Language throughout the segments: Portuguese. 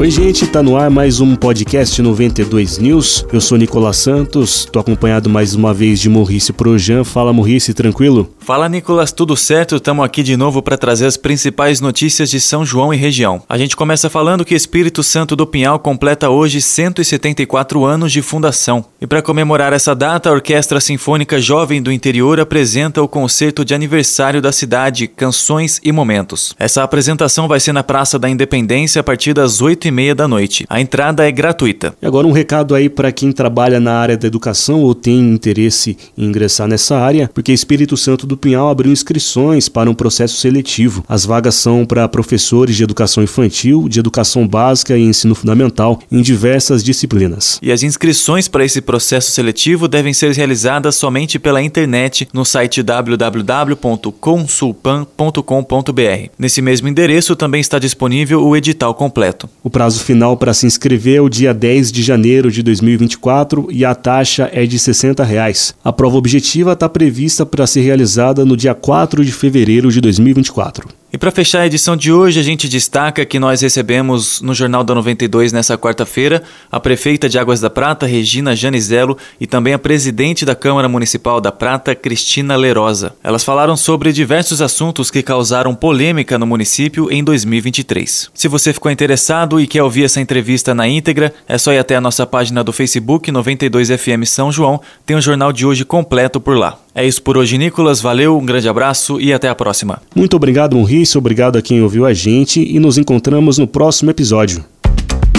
Oi, gente, tá no ar mais um podcast 92 News. Eu sou Nicolas Santos, tô acompanhado mais uma vez de Maurice Projan. Fala, Maurice, tranquilo? Fala, Nicolas, tudo certo? Estamos aqui de novo para trazer as principais notícias de São João e região. A gente começa falando que Espírito Santo do Pinhal completa hoje 174 anos de fundação. E para comemorar essa data, a Orquestra Sinfônica Jovem do Interior apresenta o concerto de aniversário da cidade, Canções e Momentos. Essa apresentação vai ser na Praça da Independência a partir das 8 e meia da noite. A entrada é gratuita. E agora um recado aí para quem trabalha na área da educação ou tem interesse em ingressar nessa área, porque Espírito Santo do Pinhal abriu inscrições para um processo seletivo. As vagas são para professores de educação infantil, de educação básica e ensino fundamental em diversas disciplinas. E as inscrições para esse processo seletivo devem ser realizadas somente pela internet no site www.consulpan.com.br. Nesse mesmo endereço também está disponível o edital completo. O prazo final para se inscrever é o dia 10 de janeiro de 2024 e a taxa é de 60 reais. A prova objetiva está prevista para ser realizada no dia 4 de fevereiro de 2024. E para fechar a edição de hoje, a gente destaca que nós recebemos no Jornal da 92 nessa quarta-feira a prefeita de Águas da Prata, Regina Janizelo, e também a presidente da Câmara Municipal da Prata, Cristina Lerosa. Elas falaram sobre diversos assuntos que causaram polêmica no município em 2023. Se você ficou interessado e quer ouvir essa entrevista na íntegra, é só ir até a nossa página do Facebook 92FM São João, tem o jornal de hoje completo por lá. É isso por hoje, Nicolas. Valeu, um grande abraço e até a próxima. Muito obrigado, Maurício. Obrigado a quem ouviu a gente e nos encontramos no próximo episódio.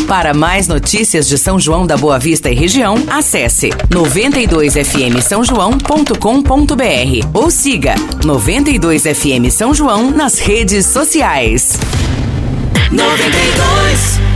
Para mais notícias de São João da Boa Vista e região, acesse 92fm São João.com.br ou siga 92fm São João nas redes sociais. 92